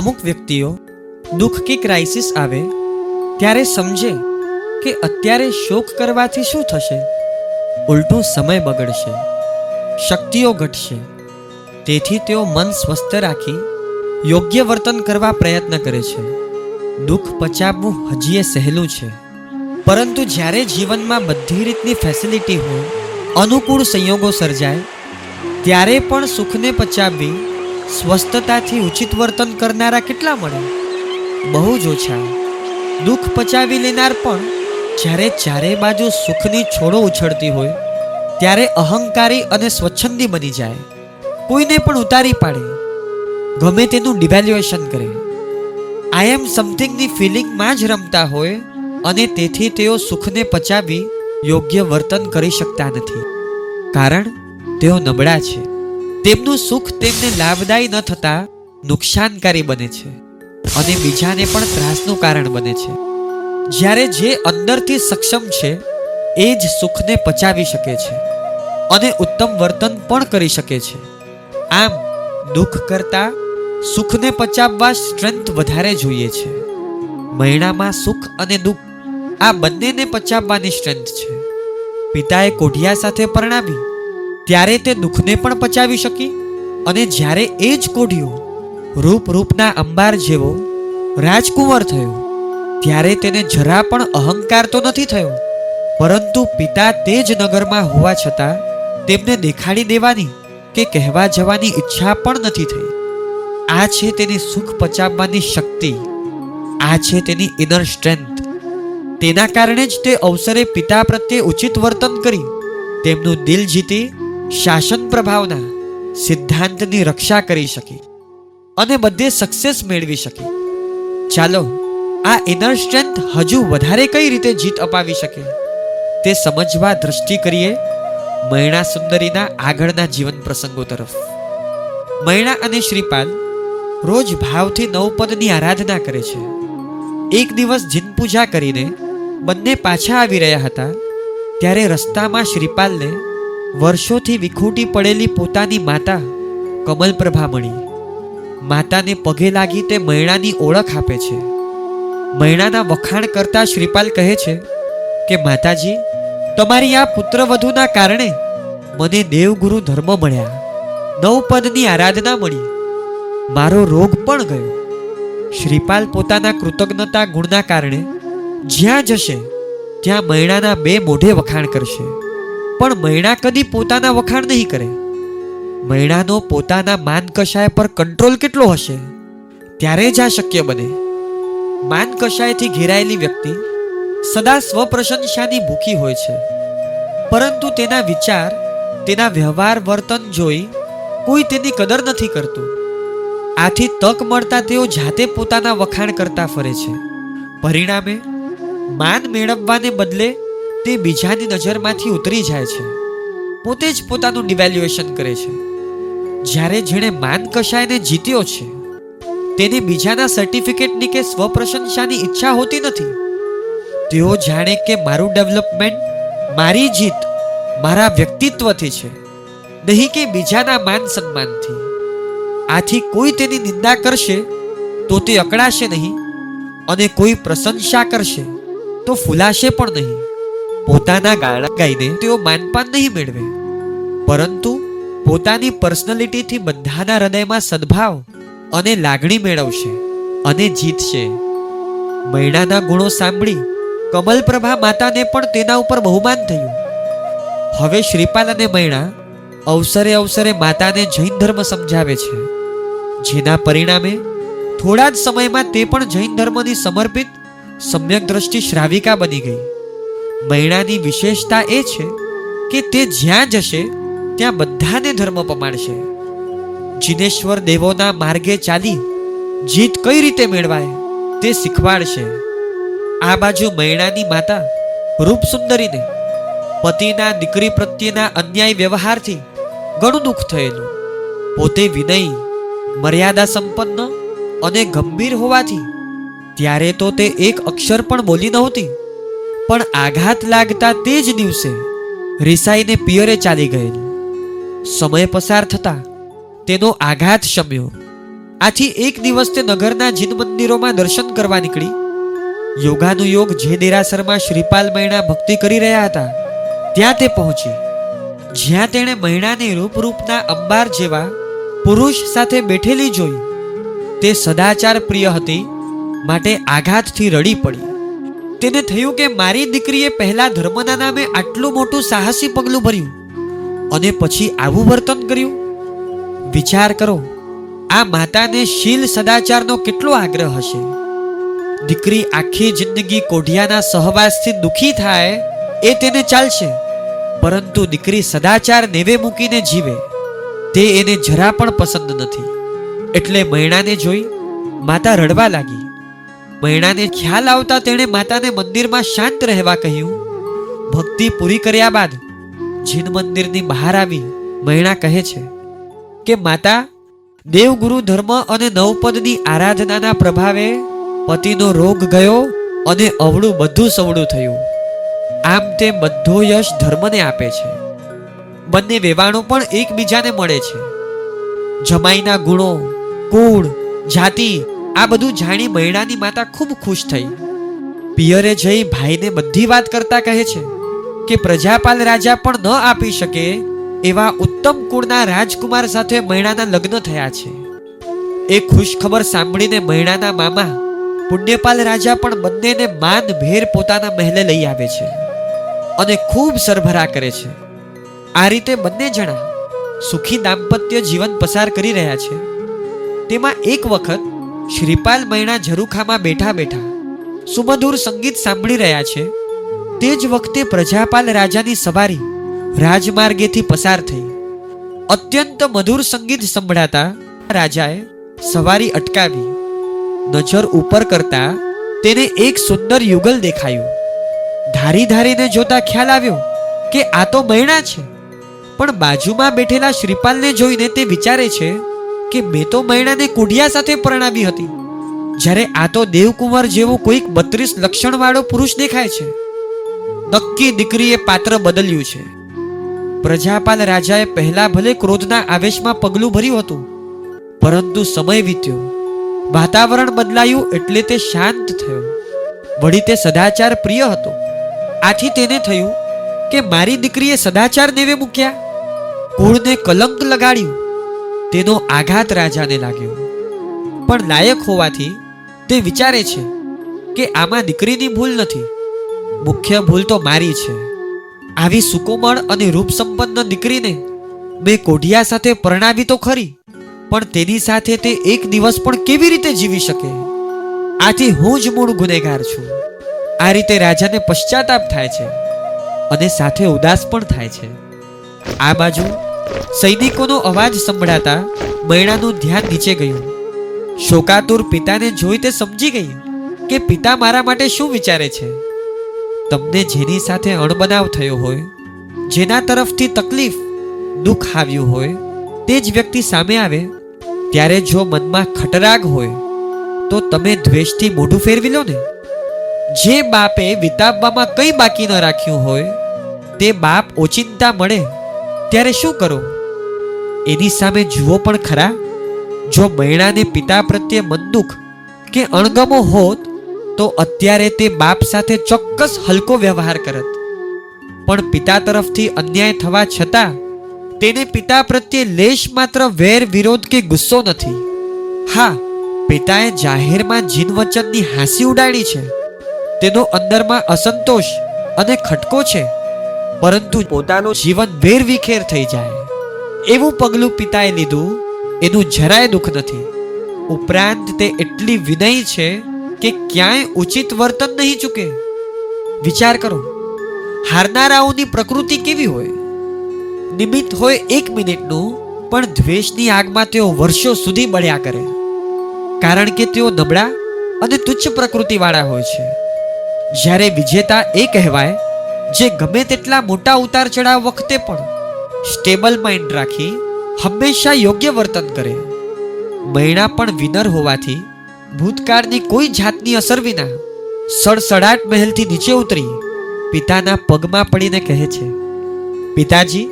અમુક વ્યક્તિઓ દુઃખ કે ક્રાઇસિસ આવે, ત્યારે સમજે કે અત્યારે શોક કરવાથી શું થશે? ઉલટો સમય બગડશે, શક્તિઓ ઘટશે. તેથી તેઓ મન સ્વસ્થ રાખી યોગ્ય વર્તન કરવા પ્રયત્ન કરે છે. દુઃખ પચાવવું હજીએ સહેલું છે. પરંતુ જ્યારે જીવનમાં બધી રીતની ફેસિલિટી હોય, અનુકૂળ સંયોગો સર્જાય, ત્યારે પણ સુખને પચાવવી સ્વસ્થતાથી ઉચિત વર્તન કરનારા કેટલા મળે? બહુ જ ઓછા. દુઃખ પચાવી લેનાર પણ જ્યારે ચારે બાજુ સુખની છોડો ઉછળતી હોય, ત્યારે અહંકારી અને સ્વચ્છંદી બની જાય. કોઈને પણ ઉતારી પાડે. ગમે તેનું ડિવેલ્યુએશન કરે. આઈ એમ સમથિંગની ફિલિંગમાં જ રમતા હોય અને તેથી તેઓ સુખને પચાવી યોગ્ય વર્તન કરી શકતા નથી. કારણ તેઓ નબળા છે. તેમનું સુખ તેમને લાભદાયી ન થતા નુકસાનકારી બને છે અને બીજાને પણ ત્રાસનું કારણ બને છે. જ્યારે જે અંદરથી સક્ષમ છે, એ જ સુખને પચાવી શકે છે અને ઉત્તમ વર્તન પણ કરી શકે છે. આમ, દુઃખ કરતા સુખને પચાવવા સ્ટ્રેન્થ વધારે જોઈએ છે. મહિનામાં સુખ અને દુઃખ આ બંનેને પચાવવાની સ્ટ્રેન્થ છે. પિતાએ કોઢિયા સાથે પરણાવી ત્યારે તે દુઃખને પણ પચાવી શકી અને જ્યારે એ જ કોઢિયો રૂપ રૂપના અંબાર જેવો રાજકુંવર થયો, ત્યારે તેને જરા પણ અહંકાર તો નથી થયો, પરંતુ પિતા તે જ નગરમાં હોવા છતાં તેમને દેખાડી દેવાની કે કહેવા જવાની ઈચ્છા પણ નથી થઈ. આ છે તેની સુખ પચાવવાની શક્તિ, આ છે તેની ઇનર સ્ટ્રેન્થ તેના કારણે જ તે અવસરે પિતા પ્રત્યે ઉચિત વર્તન કરી તેમનું દિલ જીતી શાસન પ્રભાવના સિદ્ધાંતની રક્ષા કરી શકી અને બધે સક્સેસ મેળવી શકી. ચાલો, આ ઇનર સ્ટ્રેન્થ હજુ વધારે કઈ રીતે જીત અપાવી શકે? તે સમજવા દ્રષ્ટિ કરીએ મૈણા સુંદરીના આગળના જીવન પ્રસંગો તરફ. મૈણા અને શ્રીપાલ રોજ ભાવથી નવપદની આરાધના કરે છે. એક દિવસ જીન પૂજા કરીને બંને પાછા આવી રહ્યા હતા, ત્યારે રસ્તામાં શ્રીપાલને વર્ષોથી વિખૂટી પડેલી પોતાની માતા કમલપ્રભા મળી માતાને પગે લાગી તે મૈણાની ઓળખ આપે છે. મૈણાના વખાણ કરતા શ્રીપાલ કહે છે કે, માતાજી, તમારી આ પુત્રવધુના કારણે મને દેવગુરુ ધર્મ મળ્યા. નવપદની આરાધના મળી. મારો રોગ પણ ગયો. શ્રીપાલ પોતાના કૃતજ્ઞતા ગુણના કારણે જ્યાં જશે, ત્યાં મૈણાના બે મોઢે વખાણ કરશે. પણ મૈણા કદી પોતાના વખાણ નહીં કરે. મૈણાનો પોતાના માન કશાય પર કંટ્રોલ કેટલો હશે? ત્યારે જ આ શક્ય બને. માન કશાયથી ઘેરાયેલી વ્યક્તિ સદા સ્વપ્રશંસાની ભૂખી હોય છે. પરંતુ તેના વિચાર, તેના વ્યવહાર વર્તન જોઈ કોઈ તેની કદર નથી કરતું. આથી તક મળતા તેઓ જાતે પોતાના વખાણ કરતા ફરે છે. પરિણામે માન મેળવવાને બદલે તે બીજાની નજરમાંથી ઉતરી જાય છે. પોતે જ પોતાનું ડિવેલ્યુએશન કરે છે. જ્યારે જેણે માન કશાયને જીત્યો છે, તેને બીજાના સર્ટિફિકેટની કે સ્વપ્રશંસાની ઈચ્છા હોતી નથી. તેઓ જાણે કે મારું ડેવલપમેન્ટ મારી જીત, મારા વ્યક્તિત્વથી છે, નહીં કે બીજાના માન સન્માનથી. આથી કોઈ તેની નિંદા કરશે, તો તે અકળાશે નહીં, અને કોઈ પ્રશંસા કરશે, તો ફૂલાશે પણ નહીં. પોતાના ગાળા ગાઈને તેઓ માનપાન નહીં મેળવે. પરંતુ પોતાની પર્સનાલિટીથી બધાના હૃદયમાં સદભાવ અને લાગણી મેળવશે અને જીતશે. મૈણાના ગુણો સાંભળી કમલપ્રભા માતાને પણ તેના ઉપર બહુમાન થયું. હવે શ્રીપાલ અને મૈણા અવસરે અવસરે માતાને જૈન ધર્મ સમજાવે છે. જેના પરિણામે થોડા જ સમયમાં તે પણ જૈન ધર્મની સમર્પિત, સમ્યક દ્રષ્ટિ શ્રાવિકા બની ગઈ. મૈણાની વિશેષતા એ છે કે તે જ્યાં જશે, ત્યાં બધાને ધર્મ પમાડશે. જિનેશ્વર દેવોના માર્ગે ચાલી જીત કઈ રીતે મેળવાય તે શીખવાડશે. આ બાજુ મૈણાની માતા રૂપસુંદરીને પતિના દીકરી પ્રત્યેના અન્યાય વ્યવહારથી ઘણું દુઃખ થયેલું. પોતે વિનય, મર્યાદા સંપન્ન અને ગંભીર હોવાથી ત્યારે તો તે એક અક્ષર પણ બોલી નહોતી. પણ આઘાત લાગતા તે જ દિવસે રિસાઈને પિયરે ચાલી ગયેલી. સમય પસાર થતા તેનો આઘાત શમ્યો. આથી એક દિવસ તે નગરના જીન મંદિરોમાં દર્શન કરવા નીકળી. યોગાનું યોગ જે દેરાસરમાં શ્રીપાલ મૈણા ભક્તિ કરી રહ્યા હતા. ત્યાં તે પહોંચી. જ્યાં તેણે મૈણાને રૂપરૂપના અંબાર જેવા પુરુષ સાથે બેઠેલી જોઈ. તે સદાચાર પ્રિય હતી, માટે આઘાતથી રડી પડી. તેને થયું કે મારી દીકરીએ પહેલા ધર્મના નામે આટલું મોટું સાહસી પગલું ભર્યું અને પછી આવું વર્તન કર્યું. વિચાર કરો, આ માતાને શીલ સદાચારનો કેટલો આગ્રહ હશે? દીકરી આખી જિંદગી કોઢિયાના સહવાસથી દુખી થાય એ તેને ચાલશે, પરંતુ દીકરી સદાચાર નેવે મૂકીને જીવે. તે એને જરા પણ પસંદ નથી. એટલે મૈણાને જોઈ માતા રડવા લાગી. મૈણાને ખ્યાલ આવતા તેણે માતાને મંદિરમાં શાંત રહેવા કહ્યું. ભક્તિ પૂરી કર્યા બાદ જીન મંદિરની બહાર આવી મૈણા કહે છે કે, માતા, દેવગુરુ ધર્મ અને નવપદની આરાધનાના પ્રભાવે પતિનો રોગ ગયો અને અવળું બધું સવળું થયું. આમ તે બધો યશ ધર્મને આપે છે. બંને વેવાણો પણ એકબીજાને મળે છે. જમાઈના ગુણો, કુળ, જાતિ આ બધું જાણી મૈણાની માતા ખૂબ ખુશ થઈ. પિયરે જઈ ભાઈને બધી વાત કરતા કહે છે કે પ્રજાપાલ રાજા પણ ન આપી શકે એવા ઉત્તમ કુળના રાજકુમાર સાથે મૈણાના લગ્ન થયા છે. એ ખુશ ખબર સાંભળીને મૈણાના મામા પુણ્યપાલ રાજા પણ બંનેને માન ભેર પોતાના મહેલે લઈ આવે છે અને ખૂબ સરભરા કરે છે. આ રીતે બંને જણા સુખી દાંપત્ય જીવન પસાર કરી રહ્યા છે. તેમાં એક વખત શ્રીપાલ મૈણા ઝરૂખામાં બેઠા બેઠા સુમધુર સંગીત સાંભળી રહ્યા છે. તે જ વખતે પ્રજાપાલ રાજાની સવારી રાજમાર્ગેથી પસાર થઈ. અત્યંત મધુર સંગીત સંભળાતા રાજાએ સવારી અટકાવી. નજર ઉપર કરતા તેને એક સુંદર યુગલ દેખાયું. ધારી ધારીને જોતા ખ્યાલ આવ્યો કે આ તો મૈણા છે. પણ બાજુમાં બેઠેલા શ્રીપાલને જોઈને તે વિચારે છે કે મેં તો મૈણાને કુઢિયા સાથે પરણાવી હતી. જ્યારે આ તો દેવકુમાર જેવો કોઈક બત્રીસ લક્ષણવાળો પુરુષ દેખાય છે. નક્કી દીકરીએ પાત્ર બદલ્યું છે. પ્રજાપાલ રાજાએ પહેલા ભલે ક્રોધના આવેશમાં પગલું ભર્યું હતું, પરંતુ સમય વીત્યો. વાતાવરણ બદલાયું એટલે તે શાંત થયો. વળી તે સદાચાર પ્રિય હતો. આથી તેને થયું કે મારી દીકરીએ સદાચાર દેવે મૂક્યા. કુળને કલંક લગાડ્યું. તેનો આઘાત રાજાને લાગ્યો. પણ લાયક હોવાથી તે વિચારે છે કે આમાં દીકરીની ભૂલ નથી. મુખ્ય ભૂલ તો મારી છે. આવી સુકોમળ અને રૂપસંપન્ન દીકરીને મેં કોઢિયા સાથે પરણાવી તો ખરી, પણ તેની સાથે તે એક દિવસ પણ કેવી રીતે જીવી શકે? આથી હું જ મૂળ ગુનેગાર છું. આ રીતે રાજાને પશ્ચાતાપ થાય છે અને સાથે ઉદાસ પણ થાય છે. આ બાજુ સૈનિકોનો અવાજ સંભળાતા મૈણાનું ધ્યાન નીચે ગયું. શોકાતુર પિતાને જોઈ તે સમજી ગઈ કે પિતા મારા માટે શું વિચારે છે. તમને જેની સાથે અણબનાવ થયો હોય, જેના તરફથી તકલીફ, દુઃખ આવ્યું હોય, તે જ વ્યક્તિ સામે આવે, ત્યારે જો મનમાં ખટરાગ હોય, તો તમે દ્વેષથી મોઢું ફેરવી લો ને. જે બાપે વિતાવવામાં કંઈ બાકી ન રાખ્યું હોય, તે બાપ ઓચિંતા મળે ત્યારે શું કરો? એની સામે જુઓ પણ ખરા, જો મૈણાને પિતા પ્રત્યે મનદુખ કે અણગમો હોત, તો અત્યારે તે બાપ સાથે ચોક્કસ હલકો વ્યવહાર કરત. પણ પિતા તરફથી અન્યાય થવા છતાં, તેને પિતા પ્રત્યે લેશ માત્ર વેર વિરોધ કે ગુસ્સો નથી. હા, પિતાએ જાહેરમાં જીનવચનની હાંસી ઉડાડી છે. તેનો અંદરમાં અસંતોષ અને ખટકો છે. પરંતુ પોતાનું જીવન વેરવિખેર થઈ જાય. એવું પગલું પિતાએ લીધું, એનું જરાય દુઃખ નથી. ઉપરાંત તે એટલી વિનય છે કે ક્યાંય ઉચિત વર્તન નહીં ચૂકે. વિચાર કરો, હારનારાઓની પ્રકૃતિ કેવી હોય? નિમિત્ત હોય એક મિનિટનું, પણ દ્વેષની આગમાં તેઓ વર્ષો સુધી બળ્યા કરે. કારણ કે તેઓ નબળા અને તુચ્છ પ્રકૃતિવાળા હોય છે. જ્યારે વિજેતા એ કહેવાય જે ગમે તેટલા મોટા ઉતાર ચઢાવ વખતે પણ સ્ટેબલ માઇન્ડ રાખી હંમેશા યોગ્ય વર્તન કરે. મૈણા પણ વિનર હોવાથી ભૂતકાળની કોઈ જાતની અસર વિના સડસડાટ મહેલથી નીચે ઉતરી પિતાના પગમાં પડીને કહે છે, પિતાજી,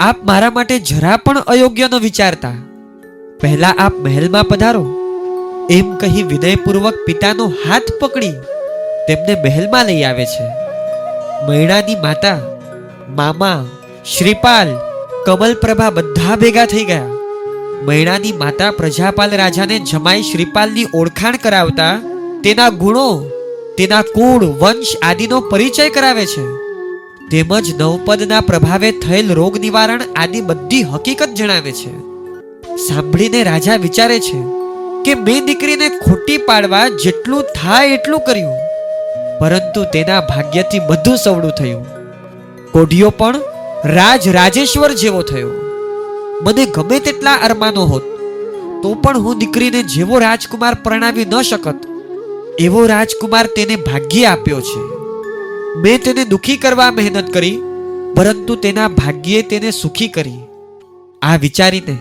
આપ મારા માટે જરા પણ અયોગ્ય ન વિચારતા. પહેલા આપ મહેલમાં પધારો. એમ કહી વિનયપૂર્વક પિતાનો હાથ પકડી તેમને મહેલમાં લઈ આવે છે. મૈણાની માતા, મામા, શ્રીપાલ, કમલપ્રભા બધા ભેગા થઈ ગયા. મૈણાની માતા પ્રજાપાલ રાજાને જમાઈ શ્રીપાલની ઓળખાણ કરાવતા તેના ગુણો, તેના કુળ, વંશ આદિનો પરિચય કરાવે છે. તેમજ નવપદના પ્રભાવે થયેલ રોગ નિવારણ આદિ બધી હકીકત જણાવે છે. સાંભળીને રાજા વિચારે છે કે બે દીકરીને ખોટી પાડવા જેટલું થાય એટલું કર્યું. પરંતુ તેના ભાગ્યથી બધું સવડું થયું. કોઢિયો પણ રાજ રાજેશ્વર જેવો થયો. મને ગમે તેટલા અરમાનો હોત, તો પણ હું દીકરીને જેવો રાજકુમાર પરણાવી ન શકત, એવો રાજકુમાર તેને ભાગ્યે આપ્યો છે. મેં તેને દુખી કરવા મહેનત કરી, પરંતુ તેના ભાગ્યે તેને સુખી કરી. આ વિચારીને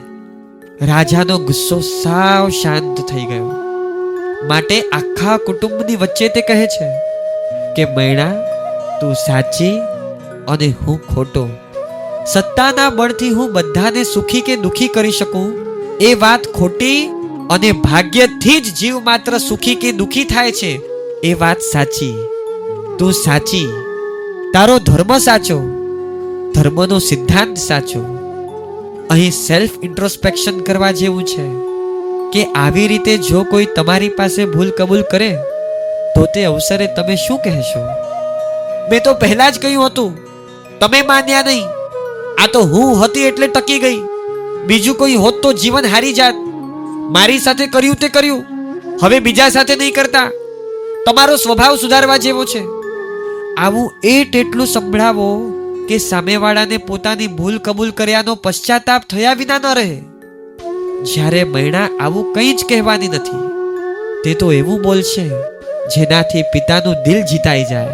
રાજાનો ગુસ્સો સાવ શાંત થઈ ગયો. માટે આખા કુટુંબની વચ્ચે તે કહે છે કે મૈણા, તું સાચી અને હું ખોટો. સત્તાના બળથી હું બધાને સુખી કે દુખી કરી શકું? એ વાત ખોટી અને ભાગ્યથી જ જીવ માત્ર સુખી કે દુખી થાય છે. એ વાત સાચી. તું સાચી. તારો ધર્મ સાચો. ધર્મનો સિદ્ધાંત સાચો. અહીં સેલ્ફ ઇન્ટ્રોસ્પેક્શન કરવા જેવું છે કે આવી રીતે જો કોઈ તમારી પાસે ભૂલ કબૂલ કરે તો તે અવસરે તમે શું કહેશો? મેં તો પહેલા જ કહ્યું હતું, તમે માન્યા નહીં. આ તો હું હતી એટલે ટકી ગઈ. બીજું કોઈ હોત તો જીવન હારી જાત. મારી સાથે કર્યું તે કર્યું. હવે બીજા સાથે નહીં કરતા. તમારો સ્વભાવ સુધારવા જેવો છે. આવું એટ એટલું સંભળાવો કે સામેવાળાને પોતાની ભૂલ કબૂલ કર્યાનો પશ્ચાતાપ થયા વિના ન રહે. જ્યારે મૈણા આવું કંઈ જ કહેવાની નથી, તે તો એવું બોલશે જેનાથી પિતાનું દિલ જીતાઈ જાય.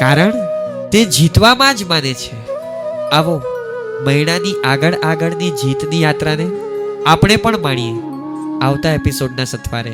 કારણ તે જીતવામાં જ માને છે. આવો, મૈણાની આગળ આગળની જીતની યાત્રાને આપણે પણ માણીએ. આવતા એપિસોડના સથવારે.